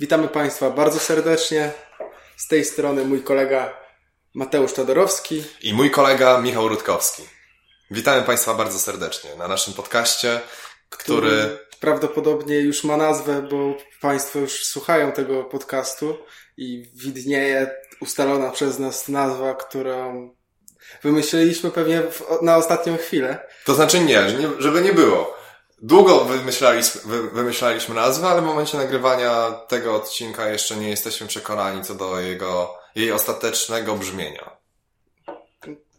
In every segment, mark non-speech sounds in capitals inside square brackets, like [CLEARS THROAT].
Witamy Państwa bardzo serdecznie. Z tej strony mój kolega Mateusz Todorowski i mój kolega Michał Rutkowski. Witamy Państwa bardzo serdecznie na naszym podcaście, który... który prawdopodobnie już ma nazwę, bo Państwo już słuchają tego podcastu i widnieje ustalona przez nas nazwa, którą wymyśliliśmy pewnie na ostatnią chwilę. To znaczy nie, żeby nie było. Długo wymyślaliśmy, wy, wymyślaliśmy nazwę, ale w momencie nagrywania tego odcinka jeszcze nie jesteśmy przekonani co do jego, jej ostatecznego brzmienia.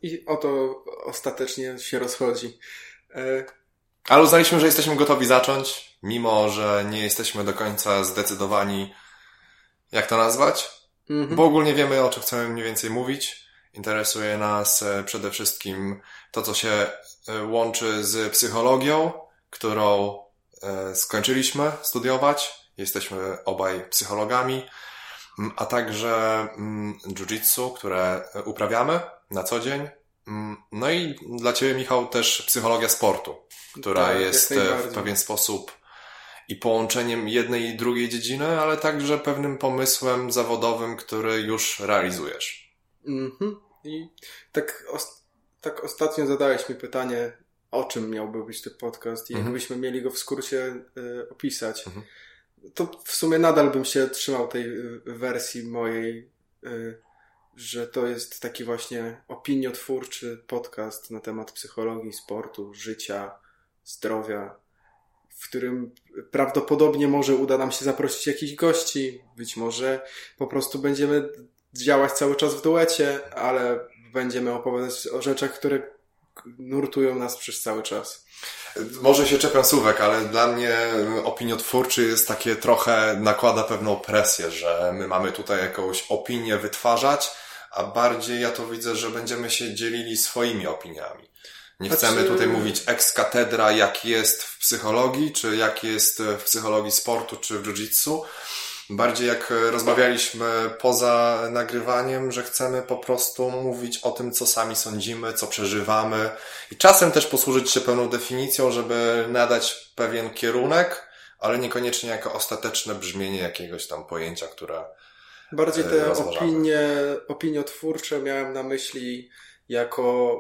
I oto ostatecznie się rozchodzi. E... Ale uznaliśmy, że jesteśmy gotowi zacząć, mimo że nie jesteśmy do końca zdecydowani, jak to nazwać. Mhm. Bo ogólnie wiemy, o czym chcemy mniej więcej mówić. Interesuje nas e, przede wszystkim to, co się e, łączy z psychologią, którą e, skończyliśmy studiować. Jesteśmy obaj psychologami, a także jiu-jitsu, które uprawiamy na co dzień. No i dla Ciebie, Michał, też psychologia sportu, która tak, jest w pewien sposób i połączeniem jednej i drugiej dziedziny, ale także pewnym pomysłem zawodowym, który już realizujesz. Mhm. I tak, tak ostatnio zadałeś mi pytanie, o czym miałby być ten podcast i mhm. jakbyśmy mieli go w skrócie y, opisać, mhm. to w sumie nadal bym się trzymał tej y, wersji mojej, y, że to jest taki właśnie opiniotwórczy podcast na temat psychologii, sportu, życia, zdrowia, w którym prawdopodobnie może uda nam się zaprosić jakichś gości, być może po prostu będziemy działać cały czas w duecie, ale będziemy opowiadać o rzeczach, które nurtują nas przez cały czas. Może się czepiam słówek, ale dla mnie opiniotwórczy jest takie trochę, nakłada pewną presję, że my mamy tutaj jakąś opinię wytwarzać, a bardziej ja to widzę, że będziemy się dzielili swoimi opiniami. Nie znaczy- chcemy tutaj mówić ex katedra, jak jest w psychologii, czy jak jest w psychologii sportu, czy w jiu-jitsu. Bardziej jak rozmawialiśmy poza nagrywaniem, że chcemy po prostu mówić o tym, co sami sądzimy, co przeżywamy i czasem też posłużyć się pełną definicją, żeby nadać pewien kierunek, ale niekoniecznie jako ostateczne brzmienie jakiegoś tam pojęcia, które. Bardziej te e, opinie, opiniotwórcze miałem na myśli jako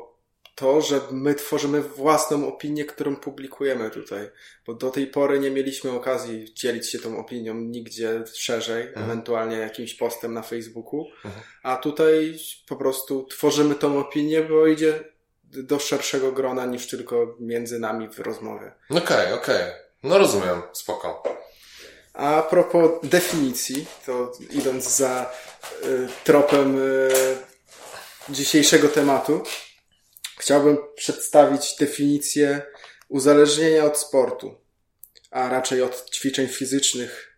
to, że my tworzymy własną opinię, którą publikujemy tutaj. Bo do tej pory nie mieliśmy okazji dzielić się tą opinią nigdzie szerzej, mhm. ewentualnie jakimś postem na Facebooku. Mhm. A tutaj po prostu tworzymy tą opinię, bo idzie do szerszego grona niż tylko między nami w rozmowie. Okej, okay, okej. Okay. No rozumiem, spoko. A propos definicji, to idąc za y, tropem y, dzisiejszego tematu, Chciałbym przedstawić definicję uzależnienia od sportu, a raczej od ćwiczeń fizycznych.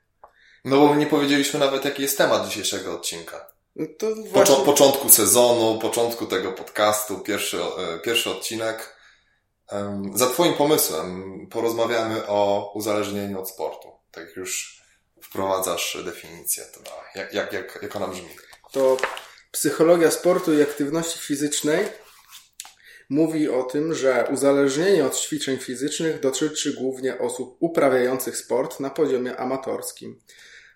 No bo my nie powiedzieliśmy nawet, jaki jest temat dzisiejszego odcinka. No to właśnie... początku sezonu, początku tego podcastu, pierwszy, e, pierwszy odcinek. Za Twoim pomysłem porozmawiamy o uzależnieniu od sportu. Tak już wprowadzasz definicję. To jak, jak, jak, jak ona brzmi? To psychologia sportu i aktywności fizycznej mówi o tym, że uzależnienie od ćwiczeń fizycznych dotyczy głównie osób uprawiających sport na poziomie amatorskim.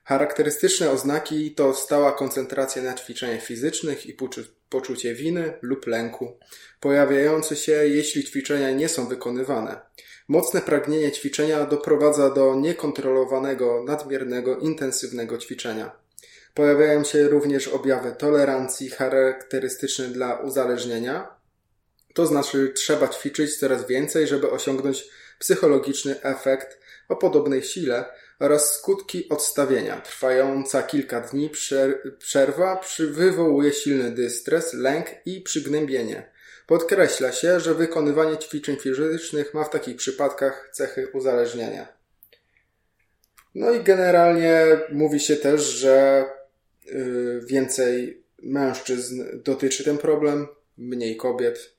Charakterystyczne oznaki to stała koncentracja na ćwiczeniach fizycznych i poczucie winy lub lęku, pojawiające się, jeśli ćwiczenia nie są wykonywane. Mocne pragnienie ćwiczenia doprowadza do niekontrolowanego, nadmiernego, intensywnego ćwiczenia. Pojawiają się również objawy tolerancji charakterystyczne dla uzależnienia, to znaczy trzeba ćwiczyć coraz więcej, żeby osiągnąć psychologiczny efekt o podobnej sile oraz skutki odstawienia. Trwająca kilka dni przerwa wywołuje silny dystres, lęk i przygnębienie. Podkreśla się, że wykonywanie ćwiczeń fizycznych ma w takich przypadkach cechy uzależnienia. No i generalnie mówi się też, że y, więcej mężczyzn dotyczy ten problem, mniej kobiet.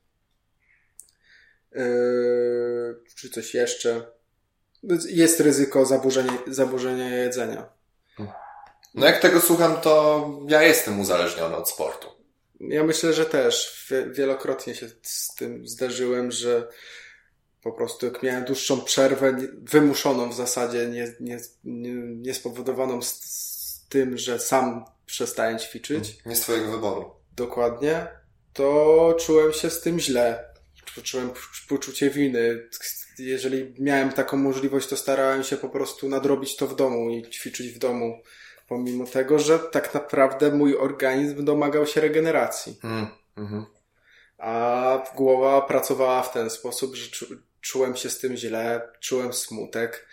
Yy, czy coś jeszcze. Jest ryzyko zaburzenia, zaburzenia jedzenia. No jak tego słucham, to ja jestem uzależniony od sportu. Ja myślę, że też. Wielokrotnie się z tym zdarzyłem, że po prostu jak miałem dłuższą przerwę, wymuszoną w zasadzie, nie, nie, nie, spowodowaną tym, że sam przestałem ćwiczyć. Nie z twojego wyboru. Dokładnie. To czułem się z tym źle. Czułem poczucie winy. Jeżeli miałem taką możliwość, to starałem się po prostu nadrobić to w domu i ćwiczyć w domu. Pomimo tego, że tak naprawdę mój organizm domagał się regeneracji. Mm, mm-hmm. A głowa pracowała w ten sposób, że czu, czułem się z tym źle, czułem smutek.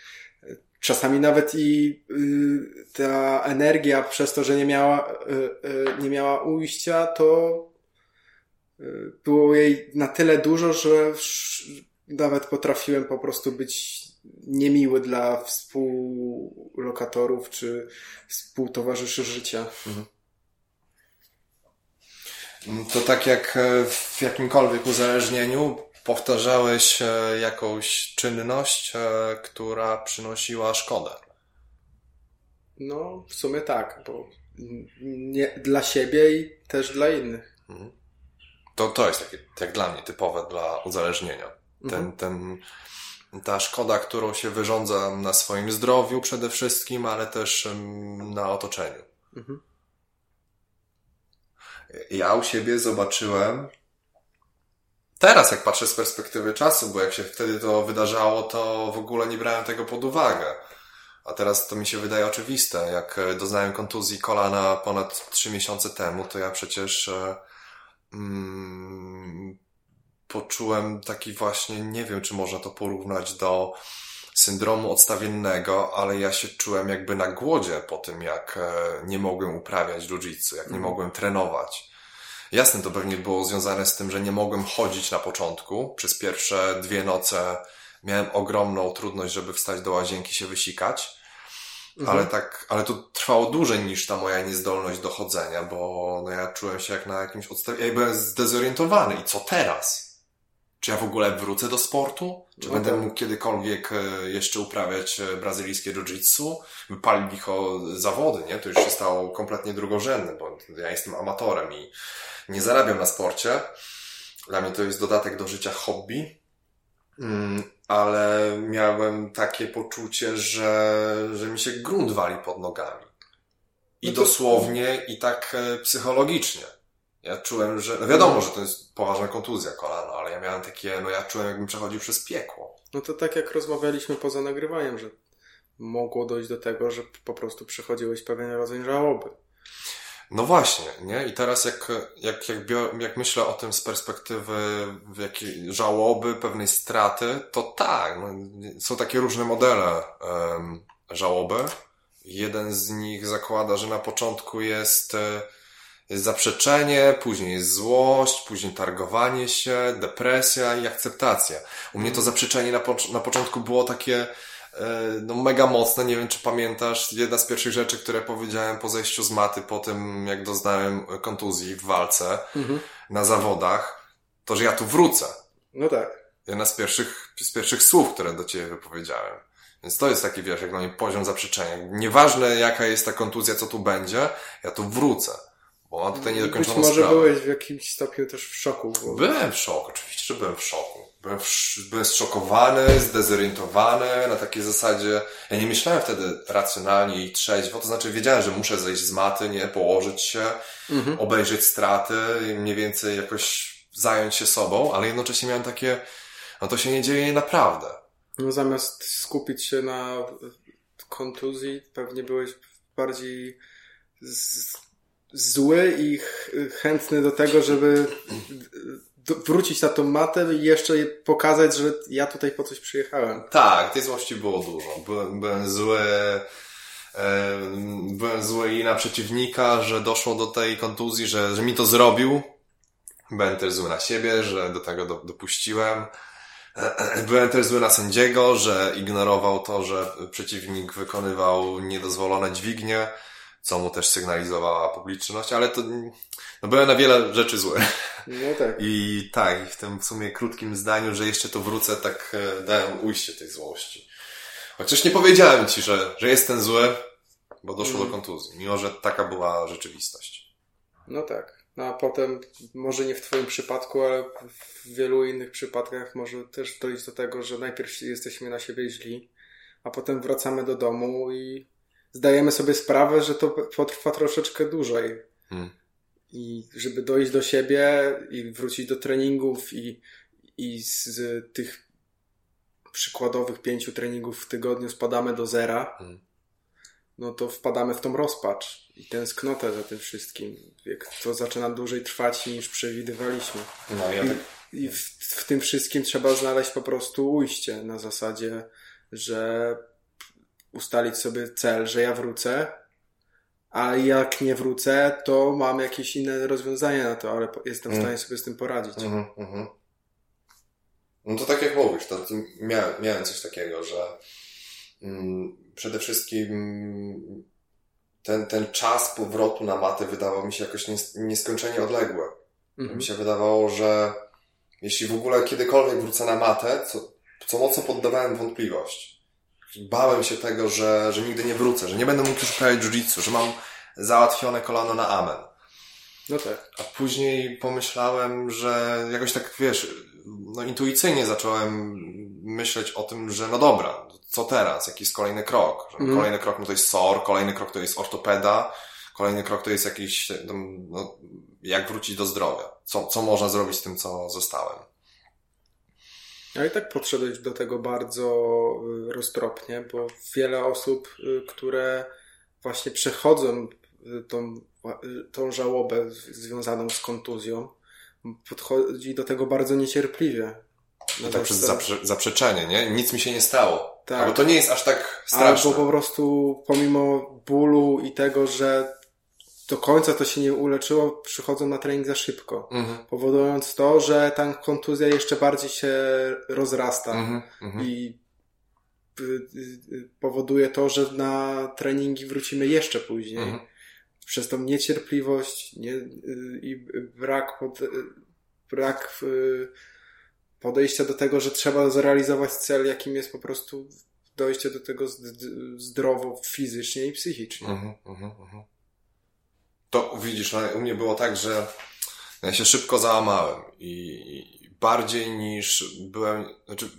Czasami nawet i y, ta energia przez to, że nie miała, y, y, nie miała ujścia, to było jej na tyle dużo, że nawet potrafiłem po prostu być niemiły dla współlokatorów czy współtowarzyszy życia. Mhm. To tak jak e, w jakimkolwiek uzależnieniu powtarzałeś e, jakąś czynność, e, która przynosiła szkodę. No, w sumie tak, bo nie, dla siebie i też dla innych. Mhm. To, to jest takie, jak dla mnie, typowe dla uzależnienia. Ten, mhm. ten, ta szkoda, którą się wyrządza na swoim zdrowiu przede wszystkim, ale też na otoczeniu. Mhm. Ja u siebie zobaczyłem, teraz jak patrzę z perspektywy czasu, bo jak się wtedy to wydarzało, to w ogóle nie brałem tego pod uwagę. A teraz to mi się wydaje oczywiste. Jak doznałem kontuzji kolana ponad trzy miesiące temu, to ja przecież e, mm, poczułem taki właśnie, nie wiem, czy można to porównać do syndromu odstawiennego, ale ja się czułem jakby na głodzie po tym, jak e, nie mogłem uprawiać jiu-jitsu, jak nie mhm. mogłem trenować. Jasne, to pewnie było związane z tym, że nie mogłem chodzić na początku. Przez pierwsze dwie noce miałem ogromną trudność, żeby wstać do łazienki się wysikać. Mhm. Ale tak, ale to trwało dłużej niż ta moja niezdolność do chodzenia, bo no ja czułem się jak na jakimś odstawieniu. Ja byłem zdezorientowany. I co teraz? Czy ja w ogóle wrócę do sportu? Czy będę tak. mógł kiedykolwiek e, jeszcze uprawiać e, brazylijskie jiu-jitsu? Wypalić ich o zawody, nie? To już się stało kompletnie drugorzędne, bo ja jestem amatorem i nie zarabiam na sporcie. Dla mnie to jest dodatek do życia hobby. Mm, ale miałem takie poczucie, że, że mi się grunt wali pod nogami. I no to... dosłownie, i tak e, psychologicznie. Ja czułem, że, no wiadomo, że to jest poważna kontuzja kolana, ale ja miałem takie, no ja czułem jakbym przechodził przez piekło. No to tak jak rozmawialiśmy poza nagrywaniem, że mogło dojść do tego, że po prostu przechodziłeś pewien rodzaj żałoby. No właśnie, nie? I teraz jak, jak, jak, jak myślę o tym z perspektywy jakiej żałoby, pewnej straty, to tak, no, są takie różne modele um, żałoby. Jeden z nich zakłada, że na początku jest e, jest zaprzeczenie, później jest złość, później targowanie się, depresja i akceptacja. U mnie to zaprzeczenie na, po, na początku było takie no mega mocne, nie wiem czy pamiętasz, jedna z pierwszych rzeczy, które powiedziałem po zejściu z maty, po tym jak doznałem kontuzji w walce mhm. na zawodach, to że ja tu wrócę. No tak. Jedna z pierwszych, z pierwszych słów, które do Ciebie wypowiedziałem. Więc to jest taki, wiesz, jak dla mnie poziom zaprzeczenia. Nieważne jaka jest ta kontuzja, co tu będzie, ja tu wrócę. Bo mam tutaj niedokończoną Być może sprawę. byłeś w jakimś stopniu też w szoku. Bo... Byłem w szoku, oczywiście, że byłem w szoku. Byłem, w, byłem zszokowany, zdezorientowany, na takiej zasadzie, ja nie myślałem wtedy racjonalnie i trzeźwo, to znaczy wiedziałem, że muszę zejść z maty, nie, położyć się, mhm. obejrzeć straty, mniej więcej jakoś zająć się sobą, ale jednocześnie miałem takie, no to się nie dzieje naprawdę. No zamiast skupić się na kontuzji, pewnie byłeś bardziej z zły i chętny do tego, żeby wrócić na tą matę i jeszcze pokazać, że ja tutaj po coś przyjechałem. Tak, tej złości było dużo. Byłem, byłem zły, byłem zły i na przeciwnika, że doszło do tej kontuzji, że, że mi to zrobił. Byłem też zły na siebie, że do tego do, dopuściłem. [CLEARS THROAT] Byłem też zły na sędziego, że ignorował to, że przeciwnik wykonywał niedozwolone dźwignie co mu też sygnalizowała publiczność, ale to no byłem na wiele rzeczy zły. No tak. I tak, w tym w sumie krótkim zdaniu, że jeszcze to wrócę, tak e, dałem ujście tej złości. Chociaż nie powiedziałem ci, że, że jestem zły, bo doszło mm. do kontuzji, mimo że taka była rzeczywistość. No tak. No a potem, może nie w Twoim przypadku, ale w wielu innych przypadkach może też dojść do tego, że najpierw jesteśmy na siebie źli, a potem wracamy do domu i zdajemy sobie sprawę, że to potrwa troszeczkę dłużej. Hmm. I żeby dojść do siebie i wrócić do treningów i, i z tych przykładowych pięciu treningów w tygodniu spadamy do zera, hmm. no to wpadamy w tą rozpacz i tęsknotę za tym wszystkim. Jak to zaczyna dłużej trwać niż przewidywaliśmy. No, ja tak... I, i w, w tym wszystkim trzeba znaleźć po prostu ujście na zasadzie, że ustalić sobie cel, że ja wrócę, a jak nie wrócę, to mam jakieś inne rozwiązanie na to, ale jestem w mm. stanie sobie z tym poradzić. Mm -hmm. No to tak jak mówisz, to miałem, miałem coś takiego, że mm, przede wszystkim ten, ten czas powrotu na matę wydawał mi się jakoś nies nieskończenie odległy. -hmm. Mi się wydawało, że jeśli w ogóle kiedykolwiek wrócę na matę, co, co mocno poddawałem wątpliwość bałem się tego, że, że nigdy nie wrócę, że nie będę mógł już uprawiać jiu-jitsu, że mam załatwione kolano na amen. No tak. A później pomyślałem, że jakoś tak, wiesz, no intuicyjnie zacząłem myśleć o tym, że no dobra, co teraz? Jaki jest kolejny krok? Że mm. Kolejny krok no to jest SOR, kolejny krok to jest ortopeda, kolejny krok to jest jakiś, no, jak wrócić do zdrowia? Co, co można zrobić z tym, co zostałem? Ja i tak podszedłeś do tego bardzo y, roztropnie, bo wiele osób, y, które właśnie przechodzą y, tą, tą żałobę związaną z kontuzją, podchodzi do tego bardzo niecierpliwie. No tak przez zaprze zaprzeczenie, nie? Nic mi się nie stało. Tak. Albo to nie jest aż tak straszne. Albo po prostu pomimo bólu i tego, że do końca to się nie uleczyło, przychodzą na trening za szybko, mhm. powodując to, że ta kontuzja jeszcze bardziej się rozrasta mhm, mhm. i y, y, powoduje to, że na treningi wrócimy jeszcze później. Mhm. Przez tą niecierpliwość nie, y, i brak, pod, brak podejścia do tego, że trzeba zrealizować cel, jakim jest po prostu dojście do tego zdrowo fizycznie i psychicznie. Mhm, mhm, mhm. To widzisz, no, u mnie było tak, że ja się szybko załamałem i bardziej niż byłem, znaczy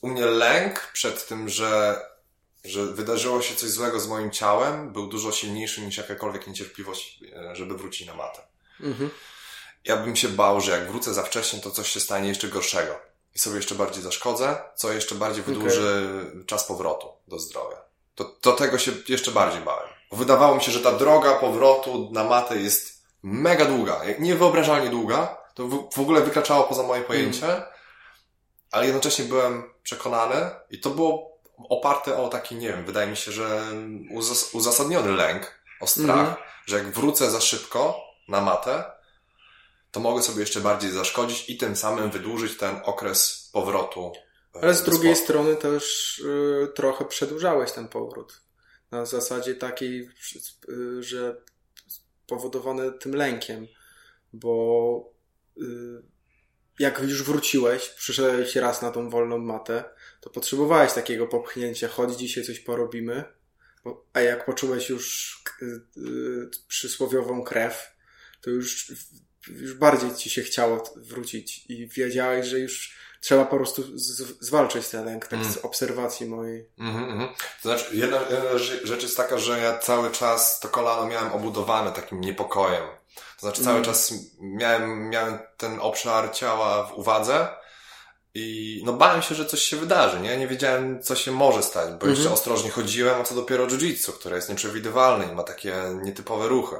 u mnie lęk przed tym, że, że wydarzyło się coś złego z moim ciałem był dużo silniejszy niż jakakolwiek niecierpliwość, e, żeby wrócić na matę. Mhm. Ja bym się bał, że jak wrócę za wcześnie, to coś się stanie jeszcze gorszego i sobie jeszcze bardziej zaszkodzę, co jeszcze bardziej wydłuży okay. czas powrotu do zdrowia. To, do tego się jeszcze bardziej bałem. Wydawało mi się, że ta droga powrotu na matę jest mega długa, niewyobrażalnie długa. To w, ogóle wykraczało poza moje pojęcie, mm. ale jednocześnie byłem przekonany i to było oparte o taki, nie wiem, wydaje mi się, że uzas uzasadniony lęk, o strach, mm. że jak wrócę za szybko na matę, to mogę sobie jeszcze bardziej zaszkodzić i tym samym wydłużyć ten okres powrotu. E, ale z drugiej strony też y, trochę przedłużałeś ten powrót na zasadzie takiej, że spowodowane tym lękiem, bo y, jak już wróciłeś, przyszedłeś raz na tą wolną matę, to potrzebowałeś takiego popchnięcia, chodź dzisiaj coś porobimy, a jak poczułeś już y, y, przysłowiową krew, to już, już bardziej ci się chciało wrócić i wiedziałeś, że już trzeba po prostu zwalczyć ten lęk, tak mm. z obserwacji mojej. Mm -hmm. To znaczy, jedna, jedna rzecz jest taka, że ja cały czas to kolano miałem obudowane takim niepokojem. To znaczy, cały mm. czas miałem, miałem ten obszar ciała w uwadze i no bałem się, że coś się wydarzy, nie? Nie wiedziałem, co się może stać, bo -hmm. jeszcze mhm. ostrożnie chodziłem, a co dopiero jiu-jitsu, które jest nieprzewidywalne i ma takie nietypowe ruchy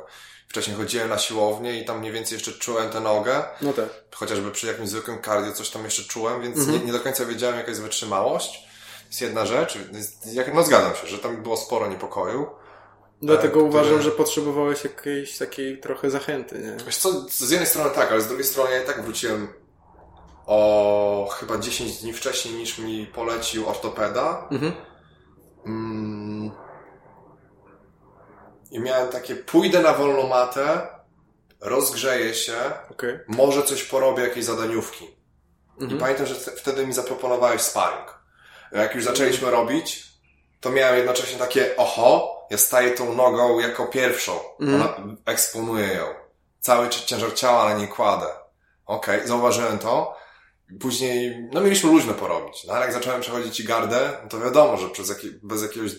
wcześniej chodziłem na siłownię i tam mniej więcej jeszcze czułem tę nogę. No tak. Chociażby przy jakimś zwykłym cardio coś tam jeszcze czułem, więc mhm. nie, nie, do końca wiedziałem, jaka jest wytrzymałość. To jest jedna rzecz. No zgadzam się, że tam było sporo niepokoju. Dlatego e, uważam, że potrzebowałeś jakiejś takiej trochę zachęty, nie? Wiesz co, z jednej strony tak, ale z drugiej strony ja i tak wróciłem o chyba 10 dni wcześniej niż mi polecił ortopeda. Mhm. Mm, i miałem takie, pójdę na wolną matę, rozgrzeję się, okay. może coś porobię, jakieś zadaniówki. Mhm. I pamiętam, że wtedy mi zaproponowałeś sparring. Jak już zaczęliśmy robić, to miałem jednocześnie takie, oho, ja staję tą nogą jako pierwszą. Mhm. Ona eksponuje ją. Cały ciężar ciała na niej kładę. Okej, okay, zauważyłem to. Później, no mieliśmy luźno porobić. No ale jak zacząłem przechodzić i gardę, no to wiadomo, że przez jaki, bez jakiegoś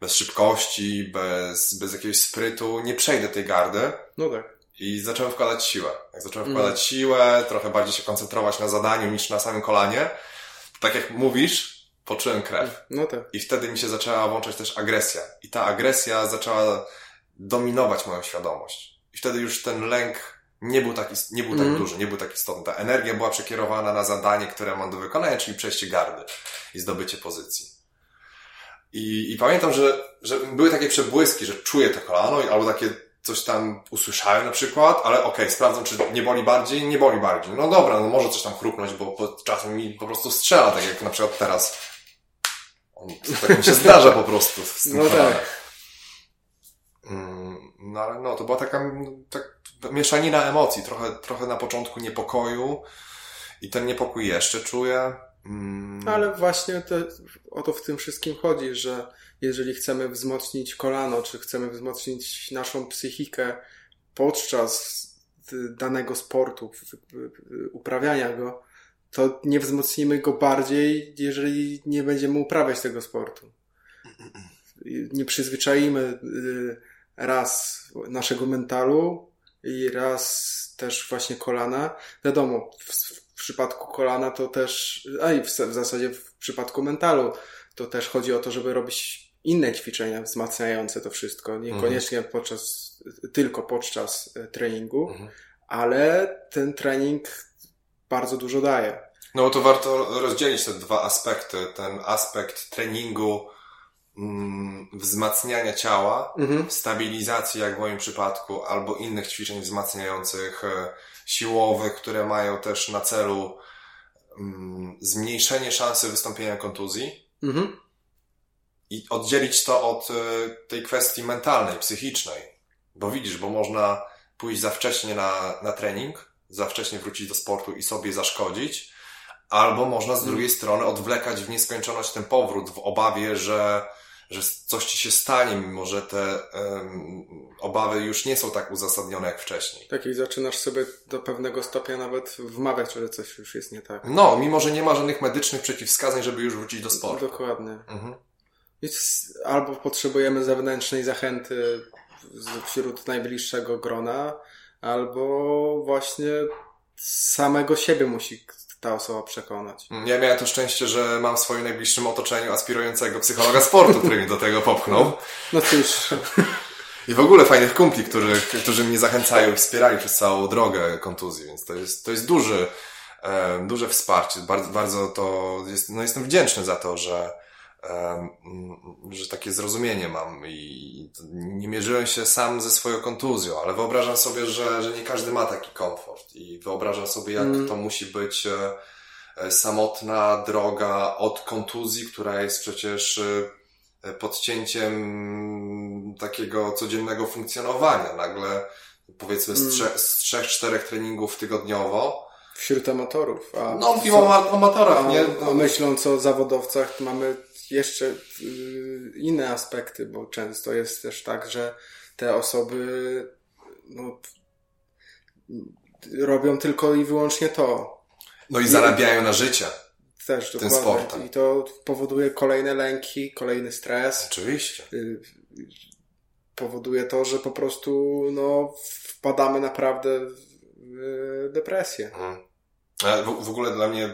bez szybkości, bez, bez jakiegoś sprytu, nie przejdę tej gardy. No tak. I zacząłem wkładać siłę. Jak zacząłem wkładać mm. siłę, trochę bardziej się koncentrować na zadaniu niż na samym kolanie, tak jak mówisz, poczułem krew. No tak. I wtedy mi się zaczęła włączać też agresja. I ta agresja zaczęła dominować moją świadomość. I wtedy już ten lęk nie był taki, nie był tak mm. duży, nie był tak istotny. Ta energia była przekierowana na zadanie, które mam do wykonania, czyli przejście gardy i zdobycie pozycji. I, i pamiętam, że, że były takie przebłyski, że czuję to kolano, albo takie coś tam usłyszałem na przykład, ale okej, okay, sprawdzam, czy nie boli bardziej, nie boli bardziej. No dobra, no może coś tam chrupnąć, bo czasem mi po prostu strzela, tak jak na przykład teraz. On, tak mi się [LAUGHS] zdarza po prostu z tym no tak. Mm, no ale no, to była taka tak, mieszanina emocji, trochę, trochę na początku niepokoju i ten niepokój jeszcze czuję. Mm. Ale właśnie te, o to w tym wszystkim chodzi, że jeżeli chcemy wzmocnić kolano, czy chcemy wzmocnić naszą psychikę podczas danego sportu, uprawiania go, to nie wzmocnimy go bardziej, jeżeli nie będziemy uprawiać tego sportu. Nie przyzwyczaimy y, raz naszego mentalu i raz też właśnie kolana. Wiadomo, w, w przypadku kolana to też, a i w, w zasadzie w przypadku mentalu to też chodzi o to, żeby robić inne ćwiczenia wzmacniające to wszystko, niekoniecznie mhm. podczas, tylko podczas e, treningu, mhm. ale ten trening bardzo dużo daje. No to warto rozdzielić te dwa aspekty. Ten aspekt treningu, mm, wzmacniania ciała, mhm. stabilizacji, jak w moim przypadku, albo innych ćwiczeń wzmacniających, e, siłowych, które mają też na celu mm, zmniejszenie szansy wystąpienia kontuzji. Mhm i oddzielić to od e, tej kwestii mentalnej, psychicznej. Bo widzisz, bo można pójść za wcześnie na, na trening, za wcześnie wrócić do sportu i sobie zaszkodzić, albo można z drugiej strony odwlekać w nieskończoność ten powrót w obawie, że, że coś ci się stanie, mimo że te um, obawy już nie są tak uzasadnione jak wcześniej. Tak, i zaczynasz sobie do pewnego stopnia nawet wmawiać, że coś już jest nie tak. No, mimo że nie ma żadnych medycznych przeciwwskazań, żeby już wrócić do sportu. Dokładnie. Mhm. Więc albo potrzebujemy zewnętrznej zachęty wśród najbliższego grona, albo właśnie samego siebie musi ta osoba przekonać. Ja miałem to szczęście, że mam w swoim najbliższym otoczeniu aspirującego psychologa sportu, który mi do tego popchnął. No cóż. I w ogóle fajnych kumpli, którzy, którzy mnie zachęcają i wspierali przez całą drogę kontuzji, więc to jest, to jest duży, e, duże wsparcie. Bardzo, bardzo to jest, no jestem wdzięczny za to, że, że takie zrozumienie mam i nie mierzyłem się sam ze swoją kontuzją, ale wyobrażam sobie, że, że nie każdy ma taki komfort i wyobrażam sobie, jak mm. to musi być e, e, samotna droga od kontuzji, która jest przecież e, podcięciem takiego codziennego funkcjonowania. Nagle powiedzmy z, mm. trzech, z trzech, czterech treningów tygodniowo Wśród amatorów. A no, mówimy o amatorach, nie? A myśląc o zawodowcach, mamy jeszcze y, inne aspekty, bo często jest też tak, że te osoby no, robią tylko i wyłącznie to. No i zarabiają na życie. Też tym sportem. I to powoduje kolejne lęki, kolejny stres. Oczywiście. Y, powoduje to, że po prostu no, wpadamy naprawdę w depresję. Mhm. W, w ogóle dla mnie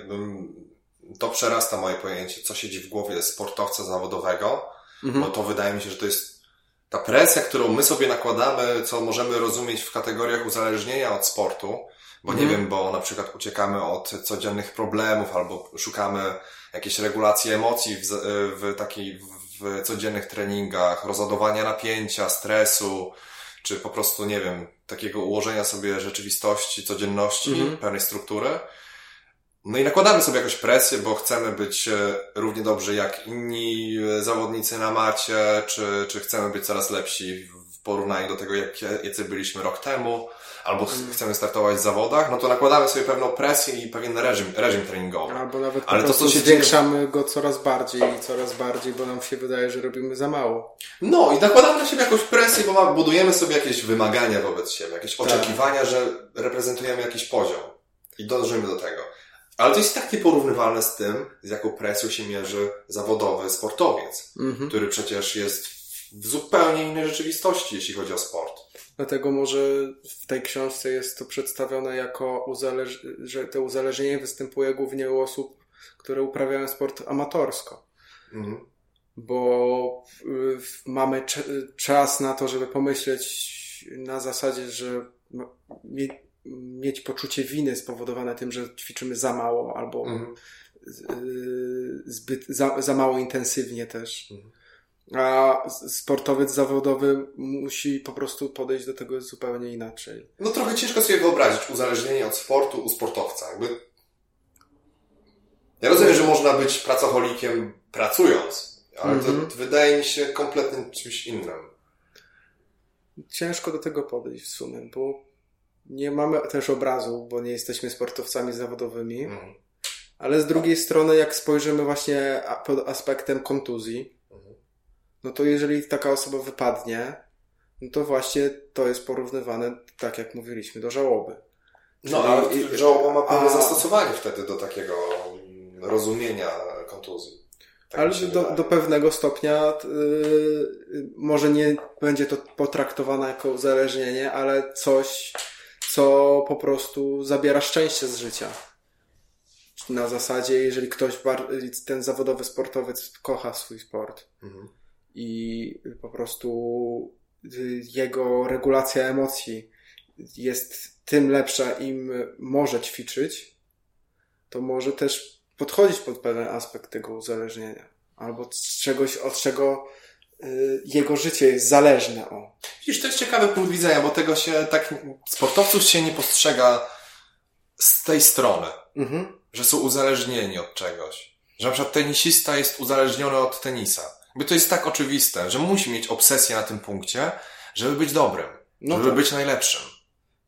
to przerasta moje pojęcie, co siedzi w głowie sportowca zawodowego, mhm. bo to wydaje mi się, że to jest ta presja, którą my sobie nakładamy, co możemy rozumieć w kategoriach uzależnienia od sportu, bo mhm. nie wiem, bo na przykład uciekamy od codziennych problemów albo szukamy jakiejś regulacji emocji w, w takiej, w codziennych treningach, rozładowania napięcia, stresu, czy po prostu, nie wiem, takiego ułożenia sobie rzeczywistości, codzienności, mhm. pełnej struktury. No i nakładamy sobie jakąś presję, bo chcemy być e, równie dobrzy jak inni e, zawodnicy na macie, czy, czy chcemy być coraz lepsi w porównaniu do tego, jak, jacy byliśmy rok temu, albo mm. chcemy startować w zawodach, no to nakładamy sobie pewną presję i pewien reżim, reżim treningowy. Albo nawet Ale to, co się zwiększamy dzieje... go coraz bardziej i coraz bardziej, bo nam się wydaje, że robimy za mało. No i nakładamy na siebie jakąś presję, bo budujemy sobie jakieś wymagania wobec siebie, jakieś tak. oczekiwania, że reprezentujemy jakiś poziom i dążymy do tego. Ale to jest tak nieporównywalne z tym, z jaką presją się mierzy zawodowy sportowiec, mhm. który przecież jest w zupełnie innej rzeczywistości, jeśli chodzi o sport. Dlatego może w tej książce jest to przedstawione jako, uzależ... że to uzależnienie występuje głównie u osób, które uprawiają sport amatorsko. Mhm. Bo mamy czas na to, żeby pomyśleć na zasadzie, że mieć poczucie winy spowodowane tym, że ćwiczymy za mało albo mhm. zbyt, za, za mało intensywnie też. Mhm. A sportowiec zawodowy musi po prostu podejść do tego zupełnie inaczej. No trochę ciężko sobie wyobrazić uzależnienie od sportu u sportowca. Jakby... Ja rozumiem, że można być pracocholikiem pracując, ale to mhm. wydaje mi się kompletnie czymś innym. Ciężko do tego podejść w sumie, bo nie mamy też obrazu, bo nie jesteśmy sportowcami zawodowymi. Mhm. Ale z drugiej strony, jak spojrzymy właśnie pod aspektem kontuzji, mhm. no to jeżeli taka osoba wypadnie, no to właśnie to jest porównywane, tak jak mówiliśmy, do żałoby. No, ale żałoba ma pewne a... zastosowanie wtedy do takiego rozumienia kontuzji. Tak Ale do, do, pewnego stopnia yy, może nie będzie to potraktowane jako uzależnienie, ale coś, co po prostu zabiera szczęście z życia. Na zasadzie, jeżeli ktoś, ten zawodowy sportowiec kocha swój sport mhm. i po prostu jego regulacja emocji jest tym lepsza, im może ćwiczyć, to może też podchodzić pod pewien aspekt tego uzależnienia. Albo z czegoś, od czego jego życie jest zależne. O. Widzisz, to jest ciekawy punkt widzenia, bo tego się tak, sportowców się nie postrzega z tej strony, mhm. że są uzależnieni od czegoś. Że na przykład tenisista jest uzależniony od tenisa. By to jest tak oczywiste, że musi mieć obsesję na tym punkcie, żeby być dobrym, no żeby tak. być najlepszym.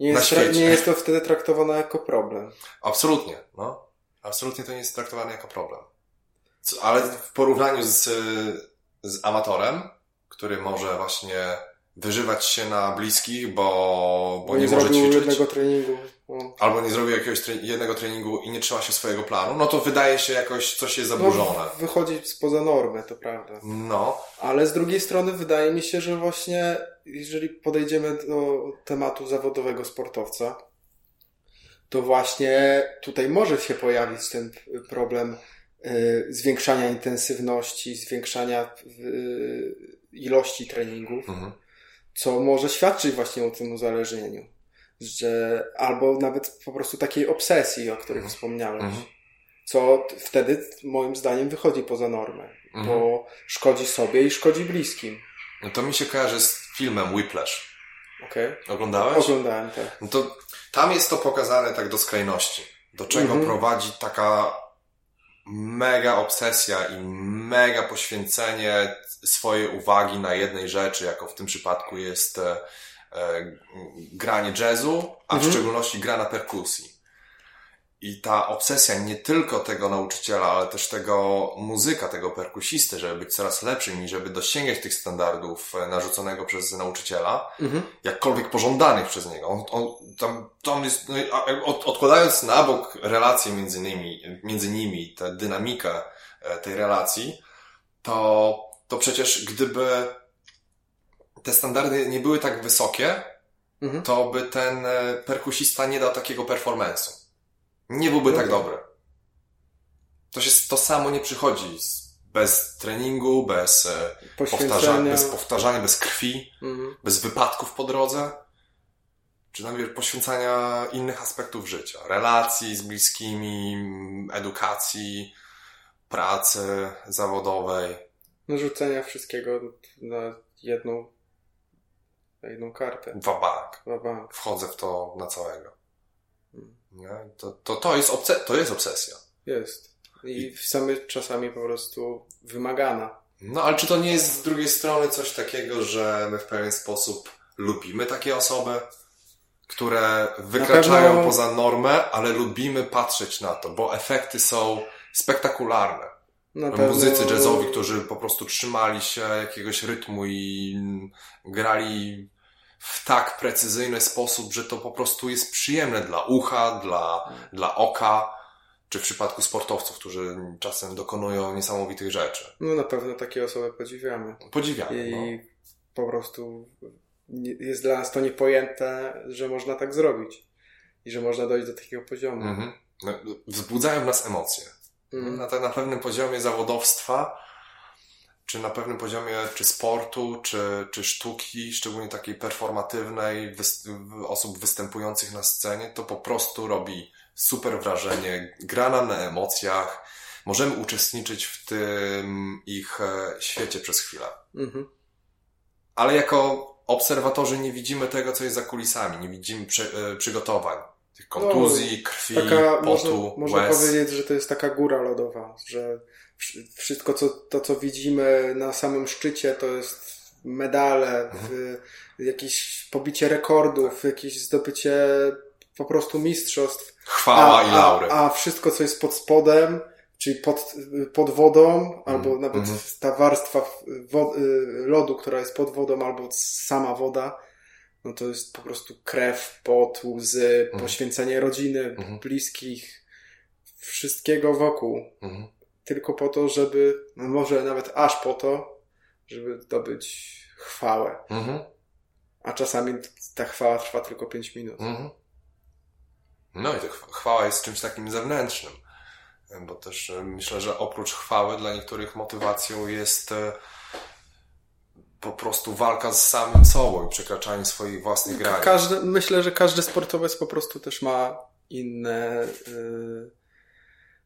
Nie jest, nie jest to wtedy traktowane jako problem. Absolutnie, no. Absolutnie to nie jest traktowane jako problem. Co, ale w porównaniu z, z amatorem, który może właśnie wyżywać się na bliskich, bo, bo nie, nie może ćwiczyć. jednego treningu. No. Albo nie zrobił jakiegoś tre jednego treningu i nie trzyma się swojego planu, no to wydaje się jakoś coś jest zaburzone. No, wychodzi spoza normy, to prawda. No. Ale z drugiej strony wydaje mi się, że właśnie jeżeli podejdziemy do tematu zawodowego sportowca, to właśnie tutaj może się pojawić ten problem zwiększania intensywności, zwiększania y, ilości treningów, mhm. co może świadczyć właśnie o tym uzależnieniu. Że, albo nawet po prostu takiej obsesji, o której mhm. wspomniałeś. Mhm. Co wtedy, moim zdaniem, wychodzi poza normę, bo mhm. szkodzi sobie i szkodzi bliskim. No to mi się kojarzy z filmem Whiplash. Okay. Oglądałeś? Oglądałem, tak. No to tam jest to pokazane tak do skrajności. Do czego mhm. prowadzi taka mega obsesja i mega poświęcenie swojej uwagi na jednej rzeczy, jako w tym przypadku jest e, e, granie jazzu, a mhm. w szczególności gra na perkusji. I ta obsesja nie tylko tego nauczyciela, ale też tego muzyka, tego perkusisty, żeby być coraz lepszym i żeby dosięgać tych standardów e, narzuconego przez nauczyciela, mhm. jakkolwiek pożądanych przez niego. On, on, tam, tam jest, no, od, odkładając na bok relacje między nimi, między nimi, tę dynamikę e, tej relacji, to, to przecież gdyby te standardy nie były tak wysokie, mhm. to by ten e, perkusista nie dał takiego performance'u nie byłby tak dobry. To się to samo nie przychodzi bez treningu, bez e, powtarzania, bez powtarzania, bez krwi, mhm. bez wypadków po drodze, czy nawet poświęcania innych aspektów życia, relacji z bliskimi, edukacji, pracy zawodowej. Narzucenia wszystkiego na jedną, na jedną kartę. Wabank. bank. Wchodzę w to na całego. Nie? To, to, to, jest obse to jest obsesja. Jest. I, I same czasami po prostu wymagana. No ale czy to nie jest z drugiej strony coś takiego, że my w pewien sposób lubimy takie osoby, które wykraczają pewno... poza normę, ale lubimy patrzeć na to, bo efekty są spektakularne. Na pewno... Muzycy jazzowi, którzy po prostu trzymali się jakiegoś rytmu i grali w tak precyzyjny sposób, że to po prostu jest przyjemne dla ucha, dla, dla oka. czy w przypadku sportowców, którzy czasem dokonują niesamowitych rzeczy. No na pewno takie osoby podziwiamy. Podziwiamy. I no. po prostu jest dla nas to niepojęte, że można tak zrobić. I że można dojść do takiego poziomu. Mhm. No, wzbudzają w nas emocje. Mhm. Na, na pewnym poziomie zawodowstwa, czy na pewnym poziomie czy sportu, czy, czy sztuki, szczególnie takiej performatywnej, osób występujących na scenie, to po prostu robi super wrażenie, gra nam na emocjach, możemy uczestniczyć w tym ich e, świecie przez chwilę. Mhm. Ale jako obserwatorzy nie widzimy tego, co jest za kulisami, nie widzimy przy, e, przygotowań, tych kontuzji, no, krwi, taka, potu, Można, można powiedzieć, że to jest taka góra lodowa, że wszystko co, to, co widzimy na samym szczycie, to jest medale, mhm. jakieś pobicie rekordów, jakieś zdobycie po prostu mistrzostw. Chwała a, i laury. A, a wszystko, co jest pod spodem, czyli pod, pod wodą, mm, albo nawet mm. ta warstwa y, lodu, która jest pod wodą, albo sama woda, no to jest po prostu krew, pot, łzy, mm. poświęcenie rodziny, mm. bliskich, wszystkiego wokół. Mhm. Tylko po to, żeby, no może nawet aż po to, żeby zdobyć chwałę. Mhm. A czasami ta chwała trwa tylko 5 minut. Mhm. No i ta chwała jest czymś takim zewnętrznym, bo też e, myślę, że oprócz chwały dla niektórych motywacją jest e, po prostu walka z samym sobą i przekraczanie swoich własnych granic. Każdy, myślę, że każdy sportowiec po prostu też ma inne y,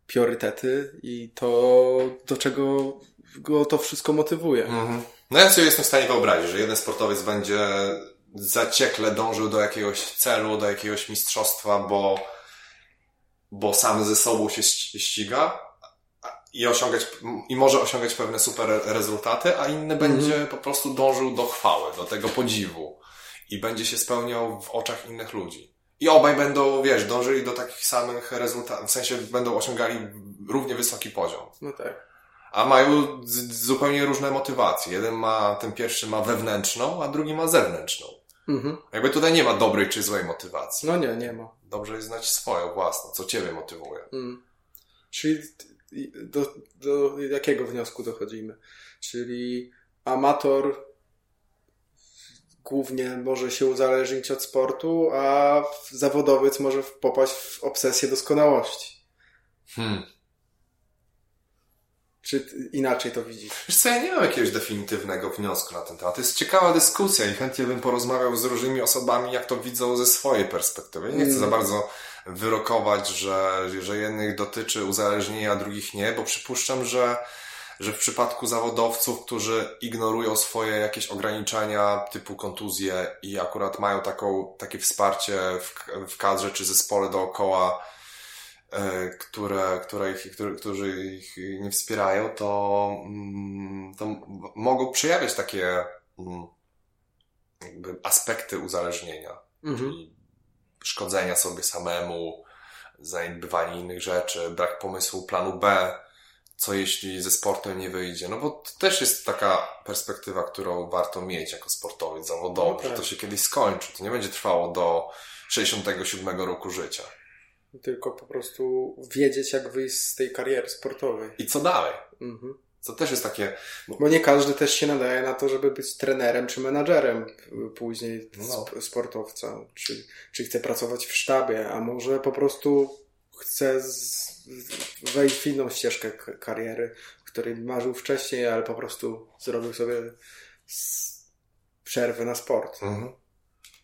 priorytety i to, do czego go to wszystko motywuje. Mhm. No ja sobie jestem w stanie wyobrazić, że jeden sportowiec będzie zaciekle dążył do jakiegoś celu, do jakiegoś mistrzostwa, bo, bo sam ze sobą się ściga i osiągać, i może osiągać pewne super rezultaty, a inny mhm. będzie po prostu dążył do chwały, do tego podziwu i będzie się spełniał w oczach innych ludzi. I obaj będą, wiesz, dążyli do takich samych rezultatów, w sensie będą osiągali równie wysoki poziom. No tak a mają zupełnie różne motywacje. Jeden ma, ten pierwszy ma wewnętrzną, a drugi ma zewnętrzną. Mhm. Jakby tutaj nie ma dobrej czy złej motywacji. No nie, nie ma. Dobrze jest znać swoją własną, co ciebie motywuje. Mhm. Czyli do, do jakiego wniosku dochodzimy? Czyli amator głównie może się uzależnić od sportu, a zawodowiec może popaść w obsesję doskonałości. Hmm. Czy inaczej to widzisz? Wiesz co, ja nie mam jakiegoś definitywnego wniosku na ten temat. To jest ciekawa dyskusja i chętnie bym porozmawiał z różnymi osobami, jak to widzą ze swojej perspektywy. Nie chcę mm. za bardzo wyrokować, że, że jednych dotyczy uzależnienia, a drugich nie, bo przypuszczam, że, że w przypadku zawodowców, którzy ignorują swoje jakieś ograniczenia typu kontuzje i akurat mają taką, takie wsparcie w, w kadrze czy zespole dookoła, E, które, które ich, które, którzy ich nie wspierają, to, mm, to mogą przejawiać takie mm, jakby aspekty uzależnienia, mhm. szkodzenia sobie samemu, zaniedbywanie innych rzeczy, brak pomysłu planu B, co jeśli ze sportem nie wyjdzie. No bo to też jest taka perspektywa, którą warto mieć jako sportowiec zawodowy, okay. że to się kiedyś skończy. To nie będzie trwało do 67 roku życia tylko po prostu wiedzieć, jak wyjść z tej kariery sportowej. I co dalej? Mhm. Co też jest takie. Bo nie każdy też się nadaje na to, żeby być trenerem czy menadżerem później no. sportowca. Czy, czy chce pracować w sztabie, a może po prostu chce z, wejść w inną ścieżkę kariery, której marzył wcześniej, ale po prostu zrobił sobie przerwę na sport. Mhm.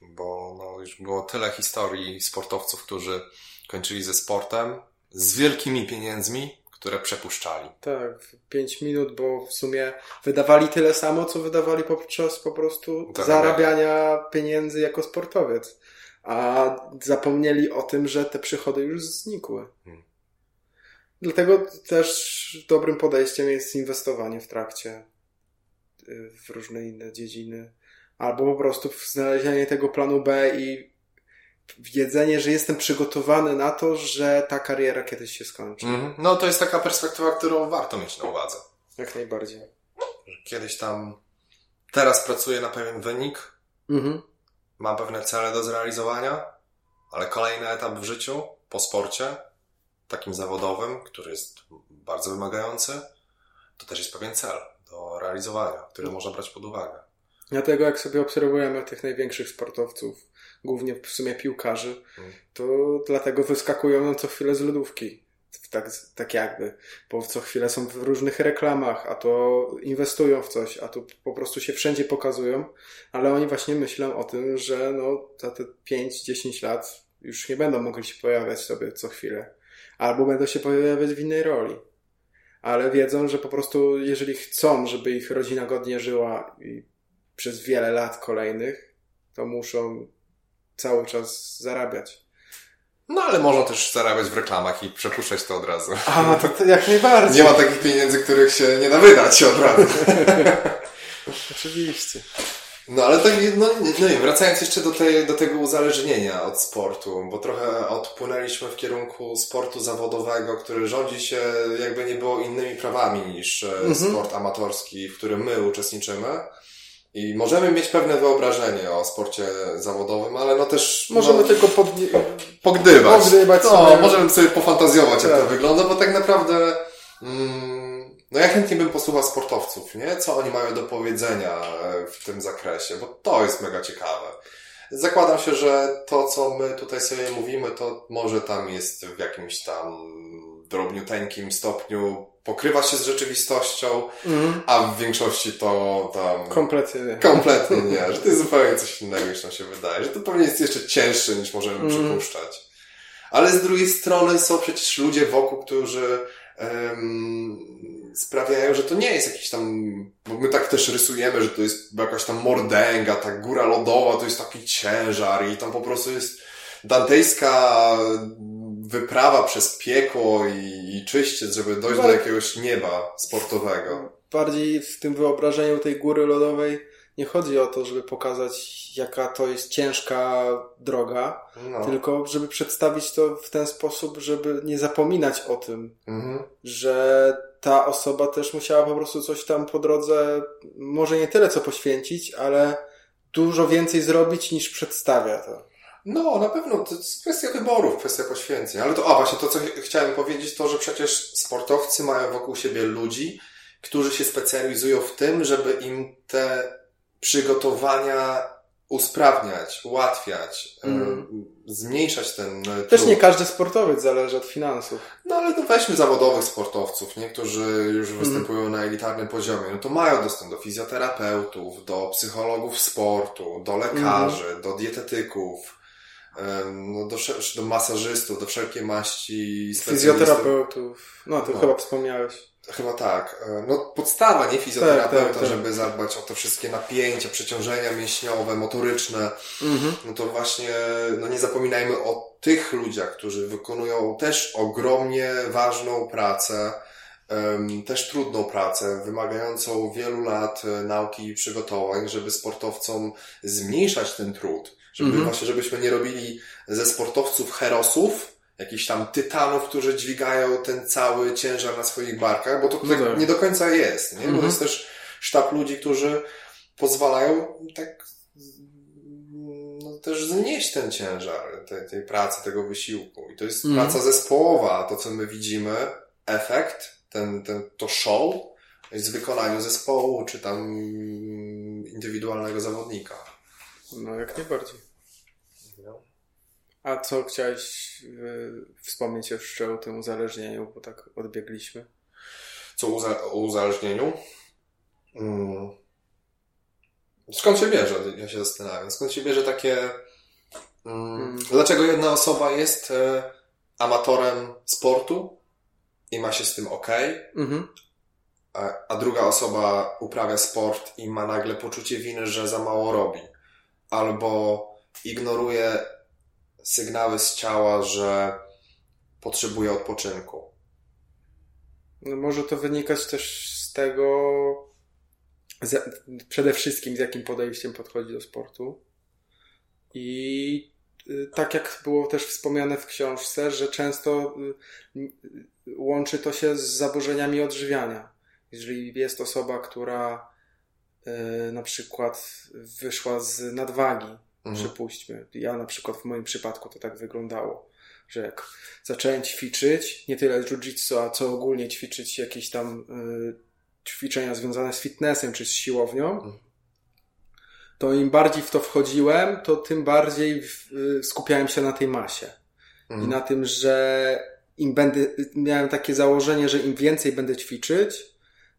Bo no, już było tyle historii sportowców, którzy kończyli ze sportem, z wielkimi pieniędzmi, które przepuszczali. Tak, 5 minut, bo w sumie wydawali tyle samo, co wydawali podczas po prostu zarabiania pieniędzy jako sportowiec. A zapomnieli o tym, że te przychody już znikły. Hmm. Dlatego też dobrym podejściem jest inwestowanie w trakcie y, w różne inne dziedziny. Albo po prostu znalezienie tego planu B i wiedzenie, że jestem przygotowany na to, że ta kariera kiedyś się skończy. Mm, no to jest taka perspektywa, którą warto mieć na uwadze. Jak najbardziej. Kiedyś tam teraz pracuję na pewien wynik, mhm. mam pewne cele do zrealizowania, ale kolejny etap w życiu, po sporcie, takim zawodowym, który jest bardzo wymagający, to też jest pewien cel do realizowania, który można brać pod uwagę. Dlatego jak sobie obserwujemy tych największych sportowców, głównie w sumie piłkarzy, mm. to dlatego wyskakują nam co chwilę z lodówki. Tak, tak jakby, bo co chwilę są w różnych reklamach, a to inwestują w coś, a to po prostu się wszędzie pokazują, ale oni właśnie myślą o tym, że no za te 5-10 lat już nie będą mogli się pojawiać sobie co chwilę. Albo będą się pojawiać w innej roli. Ale wiedzą, że po prostu jeżeli chcą, żeby ich rodzina godnie żyła i przez wiele lat kolejnych, to muszą cały czas zarabiać. No ale można też zarabiać w reklamach i przepuszczać to od razu. A, to, to jak najbardziej. Nie ma takich pieniędzy, których się nie da wydać od razu. [LAUGHS] Oczywiście. No ale tak, no, no nie, wracając jeszcze do, tej, do tego uzależnienia od sportu, bo trochę odpłynęliśmy w kierunku sportu zawodowego, który rządzi się jakby nie było innymi prawami niż e, mhm. sport amatorski, w którym my uczestniczymy. I możemy mieć pewne wyobrażenie o sporcie zawodowym, ale no też... Możemy no, tylko pod... pogdybać. Pogdybać no, sobie. możemy sobie pofantazjować, tak. jak to tak. wygląda, bo tak naprawdę... Mm, no ja chętnie bym posłuchał sportowców, nie? Co oni mają do powiedzenia e, w tym zakresie, bo to jest mega ciekawe. Zakładam się, że to, co my tutaj sobie mówimy, to może tam jest w jakimś tam drobniuteńkim stopniu pokrywa się z rzeczywistością, mm. a w większości to tam... Kompletnie nie. Kompletnie nie, że to jest [LAUGHS] zupełnie coś innego niż nam się wydaje, że to pewnie jest jeszcze cięższe niż możemy mm. przypuszczać. Ale z drugiej strony są przecież ludzie wokół, którzy um, sprawiają, że to nie jest jakiś tam, bo my tak też rysujemy, że to jest jakaś tam mordęga, ta góra lodowa, to jest taki ciężar i tam po prostu jest dantejska wyprawa przez piekło i, i czyściec, żeby dojść do jakiegoś nieba sportowego. Bardziej w tym wyobrażeniu tej góry lodowej nie chodzi o to, żeby pokazać, jaka to jest ciężka droga, no. tylko żeby przedstawić to w ten sposób, żeby nie zapominać o tym, mhm. że ta osoba też musiała po prostu coś tam po drodze, może nie tyle co poświęcić, ale dużo więcej zrobić niż przedstawia to. No, na pewno to jest kwestia wyborów, kwestia poświęceń. Ale to, a właśnie to, co chciałem powiedzieć, to, że przecież sportowcy mają wokół siebie ludzi, którzy się specjalizują w tym, żeby im te przygotowania usprawniać, ułatwiać, mm. zmniejszać ten trud. Też nie każdy sportowiec zależy od finansów. No ale to weźmy zawodowych sportowców, niektórzy już mm. występują na elitarnym poziomie, no to mają dostęp do fizjoterapeutów, do psychologów sportu, do lekarzy, mm. do dietetyków, no, do, do masażystów, do wszelkiej maści Fizjoterapeutów. No, to no. chyba wspomniałeś. Chyba tak. E, no podstawa, nie fizjoterapeuta, tak, tak, tak. żeby zadbać o te wszystkie napięcia, przeciążenia mięśniowe, motoryczne. Mhm. No to właśnie, no nie zapominajmy o tych ludziach, którzy wykonują też ogromnie ważną pracę, też trudną pracę, wymagającą wielu lat e, nauki i przygotowań, żeby sportowcom zmniejszać ten trud żeby -hmm. właśnie, żebyśmy nie robili ze sportowców herosów, jakichś tam tytanów, którzy dźwigają ten cały ciężar na swoich barkach, bo to no tak nie do końca jest, nie? Bo mhm. jest też sztab ludzi, którzy pozwalają tak no, też znieść ten ciężar tej, tej pracy, tego wysiłku. I to jest mm. praca zespołowa, to co my widzimy, efekt, ten, ten, to show jest w wykonaniu zespołu, czy tam indywidualnego zawodnika. No, jak najbardziej. A co chciałeś y, wspomnieć jeszcze o tym uzależnieniu, bo tak odbiegliśmy? Co uza o uzależnieniu? Hmm. Skąd się bierze? Ja się zastanawiam. Skąd się bierze takie... Hmm. Hmm. Dlaczego jedna osoba jest e, amatorem sportu i ma się z tym ok, mhm. a, a druga osoba uprawia sport i ma nagle poczucie winy, że za mało robi? albo ignoruje sygnały z ciała, że potrzebuje odpoczynku. No może to wynikać też z tego, z, przede wszystkim z jakim podejściem podchodzi do sportu. I y, tak jak było też wspomniane w książce, że często y, y, łączy to się z zaburzeniami odżywiania. Jeżeli jest osoba, która E, na przykład wyszła z nadwagi, mhm. przypuśćmy. Ja na przykład w moim przypadku to tak wyglądało, że jak zacząłem ćwiczyć, nie tyle jiu-jitsu, a co ogólnie ćwiczyć jakieś tam y, ćwiczenia związane z fitnessem czy z siłownią, mhm. to im bardziej w to wchodziłem, to tym bardziej w, y, skupiałem się na tej masie. Mhm. I na tym, że im będę, miałem takie założenie, że im więcej będę ćwiczyć,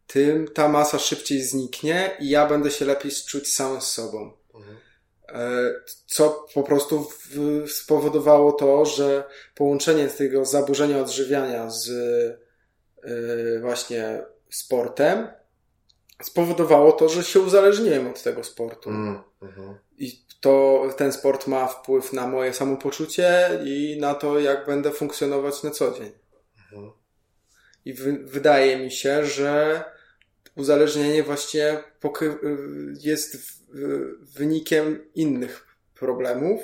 tym ta masa szybciej zniknie i ja będę się lepiej czuć sam z sobą. Mhm. E, co po prostu spowodowało to, że połączenie tego zaburzenia odżywiania z e, właśnie sportem spowodowało to, że się uzależniłem od tego sportu. Mm, mm. I to ten sport ma wpływ na moje samopoczucie i na to, jak będę funkcjonować na co dzień. Mm. I wydaje mi się, że uzależnienie właśnie jest wynikiem innych problemów,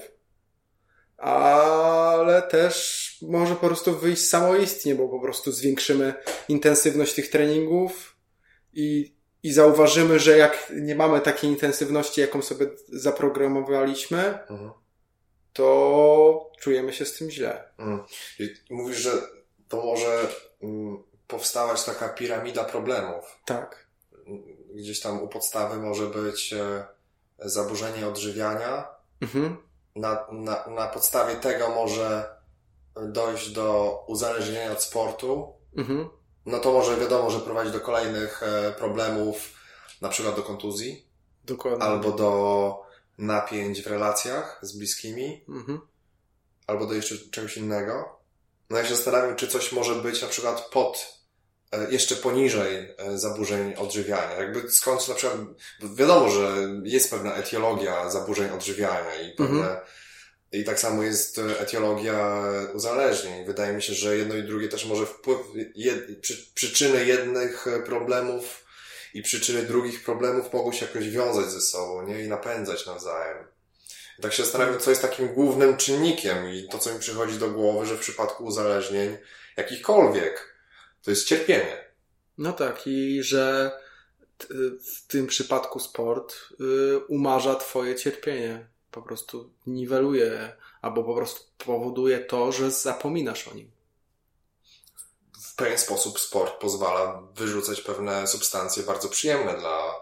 ale też może po prostu wyjść samoistnie, bo po prostu zwiększymy intensywność tych treningów i, i zauważymy, że jak nie mamy takiej intensywności, jaką sobie zaprogramowaliśmy, mhm. to czujemy się z tym źle. Mhm. Mówisz, że to może mm, powstawać taka piramida problemów. Tak. Gdzieś tam u podstawy może być e, zaburzenie odżywiania. Mhm. Na, na, na podstawie tego może dojść do uzależnienia od sportu. Mhm. No to może wiadomo, że prowadzi do kolejnych e, problemów, na przykład do kontuzji. Dokładnie. Albo do napięć w relacjach z bliskimi. Mhm. Albo do jeszcze czegoś innego. No ja się zastanawiam, czy coś może być na przykład pod jeszcze poniżej e, zaburzeń odżywiania. Jakby skąd na przykład, wiadomo, że jest pewna etiologia zaburzeń odżywiania i pewne, mhm. i tak samo jest etiologia uzależnień. Wydaje mi się, że jedno i drugie też może wpływ, jed, przy, przyczyny jednych problemów i przyczyny drugich problemów mogą się jakoś wiązać ze sobą, nie? I napędzać nawzajem. I tak się zastanawiam, co jest takim głównym czynnikiem i to, co mi przychodzi do głowy, że w przypadku uzależnień jakichkolwiek, to jest cierpienie. No tak, i że w tym przypadku sport y, umarza twoje cierpienie. Po prostu niweluje, albo po prostu powoduje to, że zapominasz o nim. W pewien sposób sport pozwala wyrzucać pewne substancje bardzo przyjemne dla,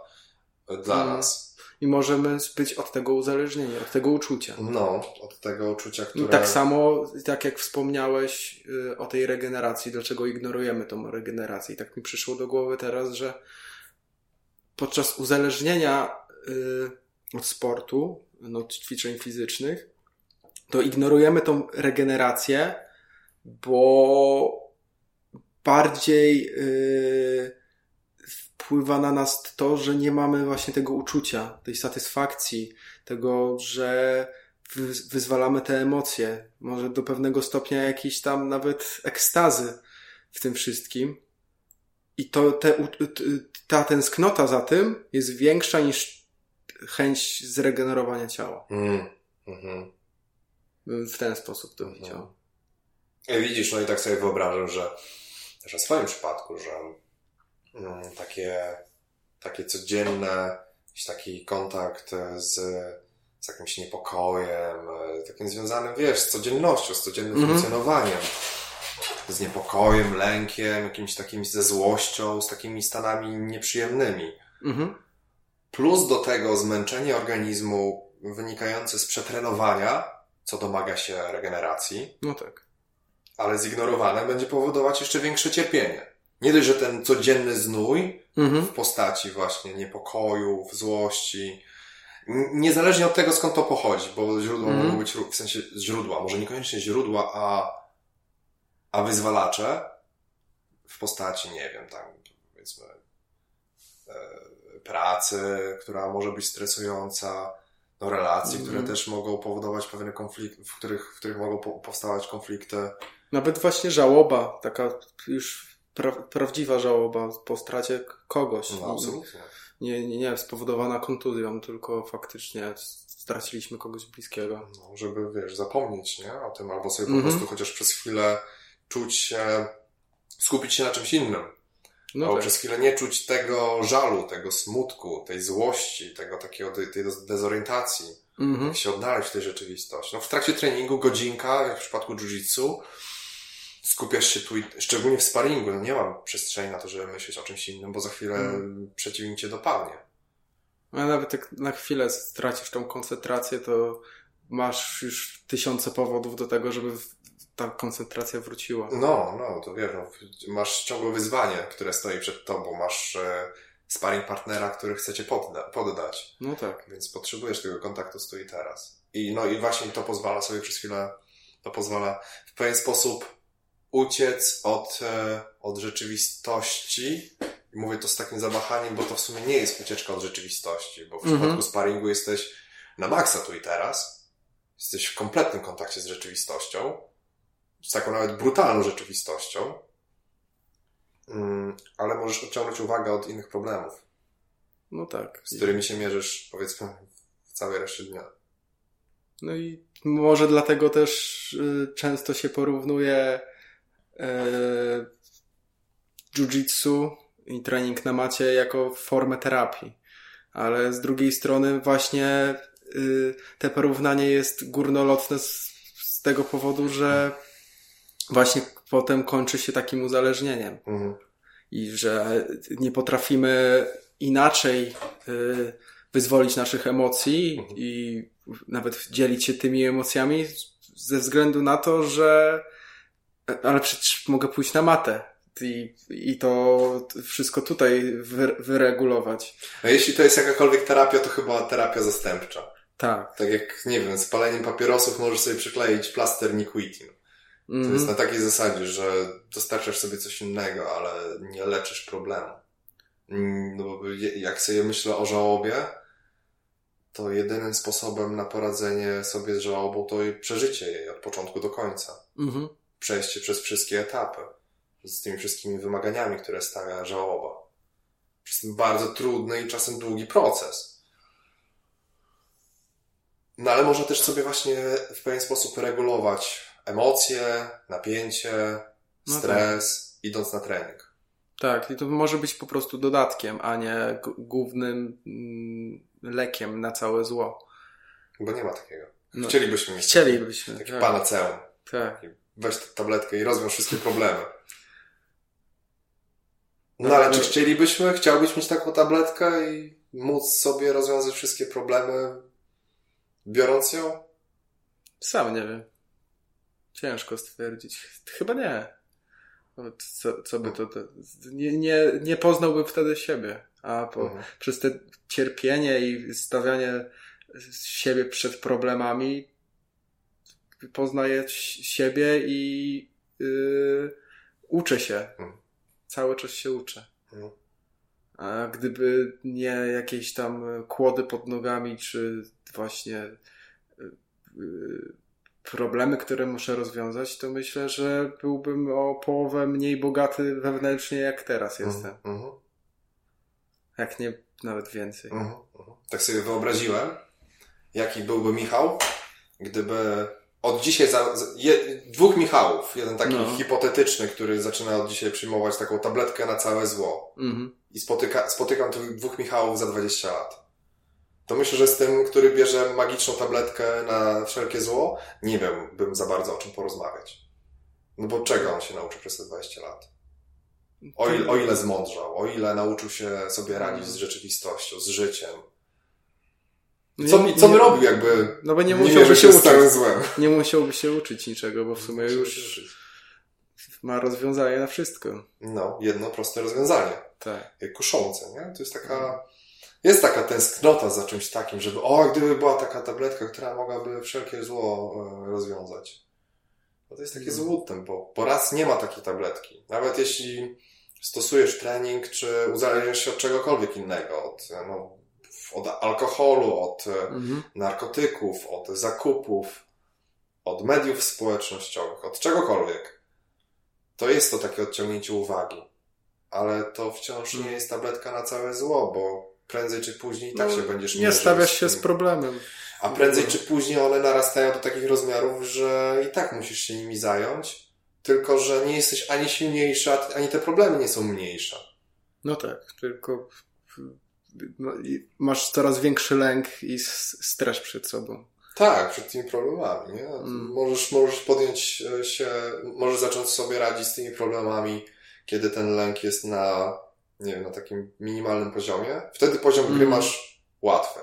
dla mm. nas i możemy być od tego uzależnieni, od tego uczucia. No, od tego uczucia, które... I tak samo, tak jak wspomniałeś y, o tej regeneracji, dlaczego ignorujemy tą regenerację. I tak mi przyszło do głowy teraz, że podczas uzależnienia y, od sportu, no, od ćwiczeń fizycznych, to ignorujemy tą regenerację, bo bardziej yy, wpływa na nas to, że nie mamy właśnie tego uczucia, tej satysfakcji, tego, że wyzwalamy te emocje, może do pewnego stopnia jakiejś tam nawet ekstazy w tym wszystkim. I to te, ta tęsknota za tym jest większa niż chęć zregenerowania ciała. Mm, mm-hmm. W ten sposób to mm-hmm. widział. Widzisz, no i tak sobie wyobrażam, że też w swoim przypadku, że takie, takie codzienne, jakiś taki kontakt z, z jakimś niepokojem, e, takim związanym, wiesz, z codziennością, z codziennym mm -hmm. funkcjonowaniem, z niepokojem, lękiem, jakimś takim ze złością, z takimi stanami nieprzyjemnymi. Mm -hmm. Plus do tego zmęczenie organizmu wynikające z przetrenowania, co domaga się regeneracji. No tak. Ale zignorowane będzie powodować jeszcze większe cierpienie nie dość, że ten codzienny znój mhm. w postaci właśnie niepokojów, złości, niezależnie od tego, skąd to pochodzi, bo źródła mhm. mogą być, w sensie źródła, może niekoniecznie źródła, a, a wyzwalacze w postaci, nie wiem, tam powiedzmy e, pracy, która może być stresująca, no relacji, mhm. które też mogą powodować pewne konflikty, w których, w których mogą powstawać konflikty. Nawet właśnie żałoba, taka już pra prawdziwa żałoba po stracie kogoś. No, absolutnie. Nie, nie, nie spowodowana kontuzją, tylko faktycznie straciliśmy kogoś bliskiego. No, żeby, wiesz, zapomnieć, nie? O tym, albo sobie po mm -hmm. prostu chociaż przez chwilę czuć się, skupić się na czymś innym. No albo tak. przez chwilę nie czuć tego żalu, tego smutku, tej złości, tego takiego, tej, tej dezorientacji. Mhm. Jak się odnaleźć w tej rzeczywistości. No w trakcie treningu godzinka, jak w przypadku jiu-jitsu, skupiasz się tu, i, szczególnie w sparingu, no nie mam przestrzeni na to, żeby myśleć o czymś innym, bo za chwilę hmm. przeciwnik cię dopadnie. A nawet jak na chwilę stracisz tą koncentrację, to masz już tysiące powodów do tego, żeby ta koncentracja wróciła. No, no, to wiesz, no, masz ciągłe wyzwanie, które stoi przed tobą, masz e, sparring partnera, który chce cię podda poddać. No tak. Więc potrzebujesz tego kontaktu tu i teraz. I no i właśnie to pozwala sobie przez chwilę, to pozwala w pewien sposób uciec od, e, od rzeczywistości. I mówię to z takim zawahaniem, bo to w sumie nie jest ucieczka od rzeczywistości, bo w mhm. przypadku sparingu jesteś na maksa tu i teraz. Jesteś w kompletnym kontakcie z rzeczywistością. Z taką nawet brutalną rzeczywistością. Mm, ale możesz odciągnąć uwagę od innych problemów. No tak. Z którymi się mierzysz, powiedzmy, w całej reszcie dnia. No i może dlatego też y, często się porównuje jiu-jitsu i trening na macie jako formę terapii. Ale z drugiej strony właśnie y, te porównanie jest górnolotne z, z tego powodu, że właśnie potem kończy się takim uzależnieniem. Mhm. I że nie potrafimy inaczej y, wyzwolić naszych emocji mhm. i nawet dzielić się tymi emocjami ze względu na to, że ale przecież mogę pójść na matę i, i to wszystko tutaj wy, wyregulować. A jeśli to jest jakakolwiek terapia, to chyba terapia zastępcza. Tak. Tak jak, nie wiem, z paleniem papierosów możesz sobie przykleić plaster Niquitin. To mm jest na takiej zasadzie, że dostarczasz sobie coś innego, ale nie leczysz problemu. Mm, no bo jak sobie myślę o żałobie, to jedynym sposobem na poradzenie sobie z żałobą to przeżycie jej od początku do końca. Mhm przejście przez wszystkie etapy, z tymi wszystkimi wymaganiami, które stawia żałoba. Przez ten bardzo trudny i czasem długi proces. No ale można też sobie właśnie w pewien sposób regulować emocje, napięcie, stres, no tak. idąc na trening. Tak, i to może być po prostu dodatkiem, a nie głównym mm, lekiem na całe zło. Bo nie ma takiego. No, chcielibyśmy mieć. Chcielibyśmy. Taki, tak. panaceum. Tak weź tę tabletkę i rozwiąż wszystkie problemy. No ale czy chcielibyśmy, chciałbyś mieć taką tabletkę i móc sobie rozwiązać wszystkie problemy, biorąc ją? Sam nie wiem. Ciężko stwierdzić. Chyba nie. Co, co by to, to nie, nie, nie poznałbym wtedy siebie. A po, mhm. przez te cierpienie i stawianie siebie przed problemami poznaję siebie i yy, uczę się. Hmm. Cały czas się uczę. Hmm. A gdyby nie jakieś tam kłody pod nogami, czy właśnie yy, problemy, które muszę rozwiązać, to myślę, że byłbym o połowę mniej bogaty wewnętrznie, jak teraz hmm. jestem. Hmm. Jak nie nawet więcej. Hmm. Tak sobie wyobraziłem, jaki byłby Michał, gdyby od dzisiaj za, je, dwóch Michałów, jeden taki no. hipotetyczny, który zaczyna od dzisiaj przyjmować taką tabletkę na całe zło. Mhm. I spotyka, spotykam tych dwóch Michałów za 20 lat. To myślę, że z tym, który bierze magiczną tabletkę na wszelkie zło, nie wiem, bym za bardzo o czym porozmawiać. No bo czego on się nauczył przez te 20 lat? O ile, o ile zmądrzał, o ile nauczył się sobie radzić z rzeczywistością, z życiem, co, nie, co by robił jakby No bo nie musiałby się uczyć. Nie musiałby się uczyć niczego, bo w sumie już ma rozwiązanie na wszystko. No, jedno proste rozwiązanie. Tak. Kuszące, nie? To jest taka... Jest taka tęsknota za czymś takim, żeby o, gdyby była taka tabletka, która mogłaby wszelkie zło e, rozwiązać. No to jest takie mhm. złudne, bo, bo raz nie ma takiej tabletki. Nawet jeśli stosujesz trening, czy uzależniasz się od czegokolwiek innego, od no, od alkoholu, od e, mhm. narkotyków, od zakupów, od mediów społecznościowych, od czegokolwiek. To jest to takie odciągnięcie uwagi. Ale to wciąż nie jest tabletka na całe zło, bo prędzej czy później tak no, się będziesz Nie stawiasz się z problemem. A prędzej czy później one narastają do takich rozmiarów, że i tak musisz się nimi zająć, tylko że nie jesteś ani silniejsza, ani te problemy nie są mniejsze. No tak, tylko no, masz coraz większy lęk i stres przed sobą. Tak, przed tymi problemami, nie? Mm. Możesz, możesz podjąć e, się, możesz zacząć sobie radzić z tymi problemami, kiedy ten lęk jest na, nie wiem, na takim minimalnym poziomie. Wtedy poziom gry mm. masz łatwy.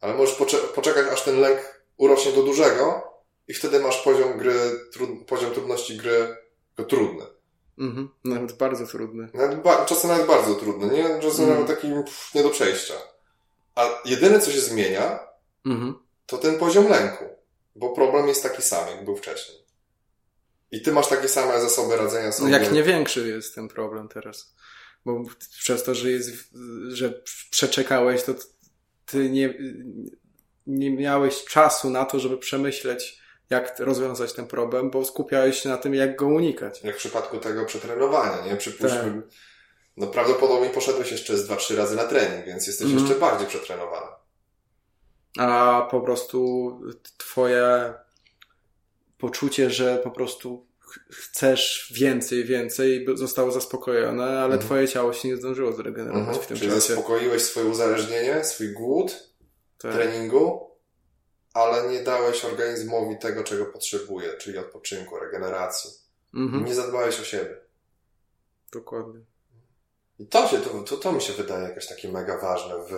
Ale możesz pocze poczekać, aż ten lęk urośnie do dużego i wtedy masz poziom gry, poziom trudności gry trudny. Mhm, nawet bardzo trudny. Nawet ba czasem nawet bardzo trudny, nie? Czasem mm. nawet taki pff, nie do przejścia. A jedyne, co się zmienia, -hmm. to ten poziom lęku. Bo problem jest taki sam, jak był wcześniej. I ty masz takie same zasoby radzenia sobie. No jak nie większy jest ten problem teraz. Bo przez to, że jest, że przeczekałeś, to ty nie, nie miałeś czasu na to, żeby przemyśleć, jak rozwiązać ten problem, bo skupiałeś się na tym, jak go unikać. Jak w przypadku tego przetrenowania, nie? Przypuśćmy, tak. no prawdopodobnie poszedłeś jeszcze z dwa, trzy razy na trening, więc jesteś mm. jeszcze bardziej przetrenowany. A po prostu twoje poczucie, że po prostu chcesz więcej, więcej, zostało zaspokojone, ale mm. twoje ciało się nie zdążyło zregenerować -hmm. w tym Czyli czasie. zaspokoiłeś swoje uzależnienie, swój głód tak. treningu, ale nie dałeś organizmowi tego, czego potrzebuje, czyli odpoczynku, regeneracji. Mhm. Nie zadbałeś o siebie. Dokładnie. I to, się, to, to, to mi się wydaje jakieś takie mega ważne w,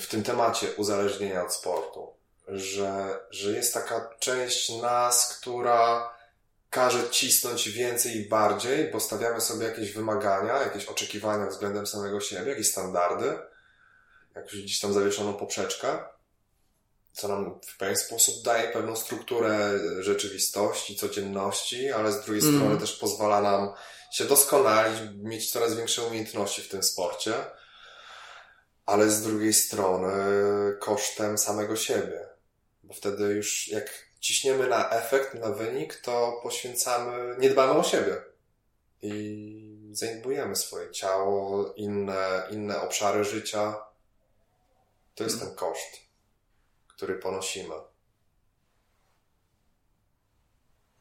w tym temacie uzależnienia od sportu. Że, że jest taka część nas, która każe cisnąć więcej i bardziej, bo stawiamy sobie jakieś wymagania, jakieś oczekiwania względem samego siebie, jakieś standardy, jakąś gdzieś tam zawieszoną poprzeczkę co nam w pewien sposób daje pewną strukturę rzeczywistości, codzienności, ale z drugiej mm. strony też pozwala nam się doskonalić, mieć coraz większe umiejętności w tym sporcie, ale z drugiej strony kosztem samego siebie. Bo wtedy już jak ciśniemy na efekt, na wynik, to poświęcamy, nie dbamy o siebie. I zaniedbujemy swoje ciało, inne, inne obszary życia. To jest mm. ten koszt który ponosimy.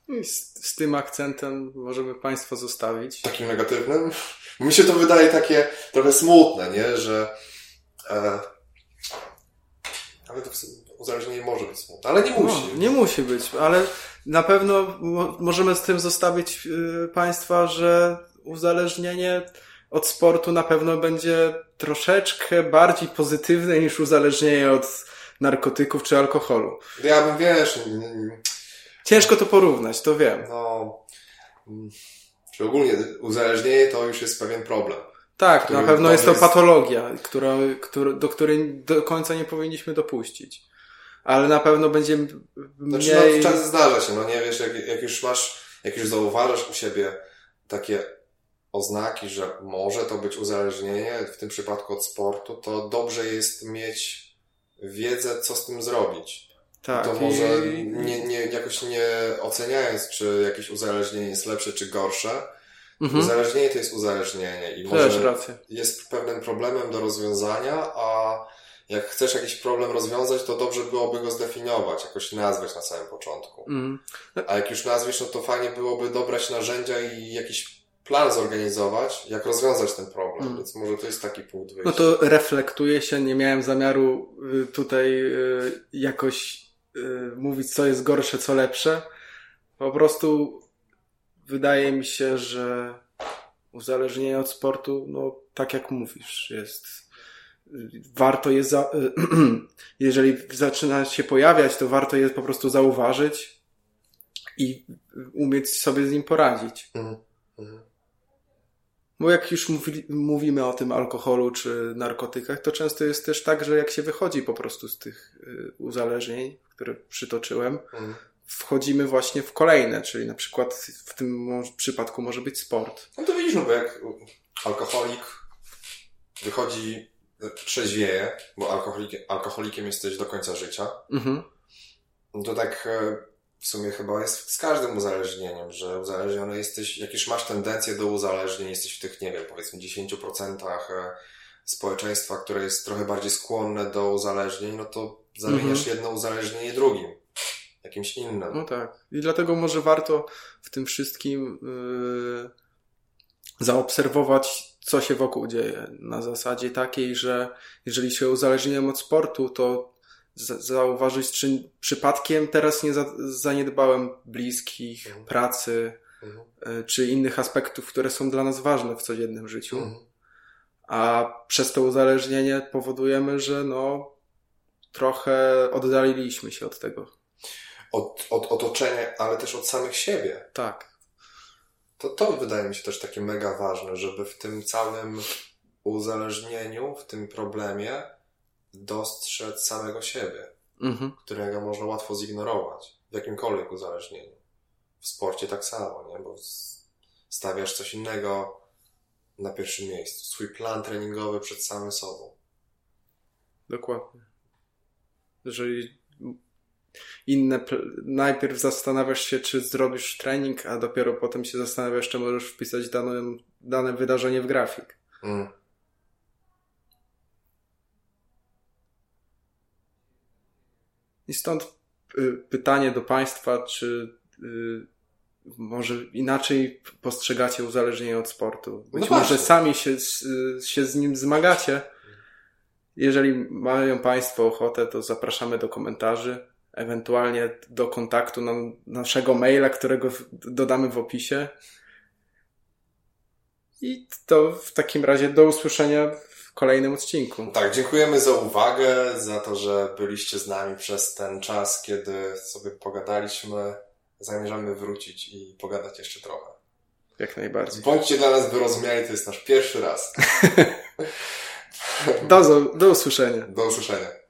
I z, z, tym akcentem możemy Państwo zostawić. Takim negatywnym? Mi się to wydaje takie trochę smutne, nie? Że e, ale to uzależnienie może być smutne, ale nie no, musi. No, nie musi być, ale na pewno możemy z tym zostawić y, Państwa, że uzależnienie od sportu na pewno będzie troszeczkę bardziej pozytywne niż uzależnienie od narkotyków czy alkoholu. Ja bym, wiesz... Ciężko to porównać, to wiem. No... Czy ogólnie uzależnienie to już jest pewien problem. Tak, na pewno jest to jest... patologia, która, która, do której do końca nie powinniśmy dopuścić. Ale na pewno będzie mniej... Znaczy, no, czas zdarza się, no nie wiesz, jak, jak już masz, jak już zauważasz u siebie takie oznaki, że może to być uzależnienie, w tym przypadku od sportu, to dobrze jest mieć wiedzę, co z tym zrobić. Tak. To może nie, nie, jakoś nie oceniając, czy jakieś uzależnienie jest lepsze czy gorsze. Mhm. Uzależnienie to jest uzależnienie i może jest pewnym problemem do rozwiązania, a jak chcesz jakiś problem rozwiązać, to dobrze byłoby go zdefiniować, jakoś nazwać na samym początku. Mhm. A jak już nazwiesz, no to fajnie byłoby dobrać narzędzia i jakiś plan zorganizować, jak rozwiązać ten problem, hmm. więc może to jest taki punkt wyjścia. No to reflektuje się, nie miałem zamiaru y, tutaj y, jakoś y, mówić, co jest gorsze, co lepsze. Po prostu wydaje mi się, że uzależnienie od sportu, no tak jak mówisz, jest warto je za, [CLEARS THROAT] jeżeli zaczyna się pojawiać, to warto je po prostu zauważyć i umieć sobie z nim poradzić. Mhm. Mhm. Bo jak już mówi, mówimy o tym alkoholu czy narkotykach, to często jest też tak, że jak się wychodzi po prostu z tych y, uzależnień, które przytoczyłem, mm. wchodzimy właśnie w kolejne, czyli na przykład w tym przypadku może być sport. No to widzisz, no bo jak alkoholik wychodzi, trzeźwieje, bo alkoholikiem, alkoholikiem jesteś do końca życia, mm-hmm. to tak e, w sumie chyba jest z każdym uzależnieniem, że uzależniony jesteś, jak już masz tendencję do uzależnień, jesteś w tych, nie wiem, powiedzmy 10% e, społeczeństwa, które jest trochę bardziej skłonne do uzależnień, no to zamieniasz mhm. jedno uzależnienie drugim, jakimś innym. No tak. I dlatego może warto w tym wszystkim yy, zaobserwować, co się wokół dzieje. Na zasadzie takiej, że jeżeli się uzależniłem od sportu, to zauważyć, czy przypadkiem teraz nie zaniedbałem bliskich, mhm. pracy, mhm. E, czy innych aspektów, które są dla nas ważne w codziennym życiu. Mhm. A przez to uzależnienie powodujemy, że no, trochę oddaliliśmy się od tego. Od, od otoczenia, ale też od samych siebie. Tak. To to wydaje mi się też takie mega ważne, żeby w tym całym uzależnieniu, w tym problemie dostrzec samego siebie, mhm. którego można łatwo zignorować w jakimkolwiek uzależnieniu. W sporcie tak samo, nie? Bo stawiasz coś innego na pierwszym miejscu. Swój plan treningowy przed samym sobą. Dokładnie. Jeżeli inne, najpierw zastanawiasz się, czy zrobisz trening, a dopiero potem się zastanawiasz, czy możesz wpisać dane, dane wydarzenie w grafik. Mm. I stąd y, pytanie do Państwa, czy y, może inaczej postrzegacie uzależnienie od sportu? Być no może sami się, się z nim zmagacie. Jeżeli mają Państwo ochotę, to zapraszamy do komentarzy, ewentualnie do kontaktu na naszego maila, którego dodamy w opisie. I to w takim razie do usłyszenia kolejnym odcinku. Tak, dziękujemy za uwagę, za to, że byliście z nami przez ten czas, kiedy sobie pogadaliśmy. Zamierzamy wrócić i pogadać jeszcze trochę. Jak najbardziej. Bądźcie dla nas wyrozumiali, to jest nasz pierwszy raz. [LAUGHS] do, do usłyszenia. Do usłyszenia.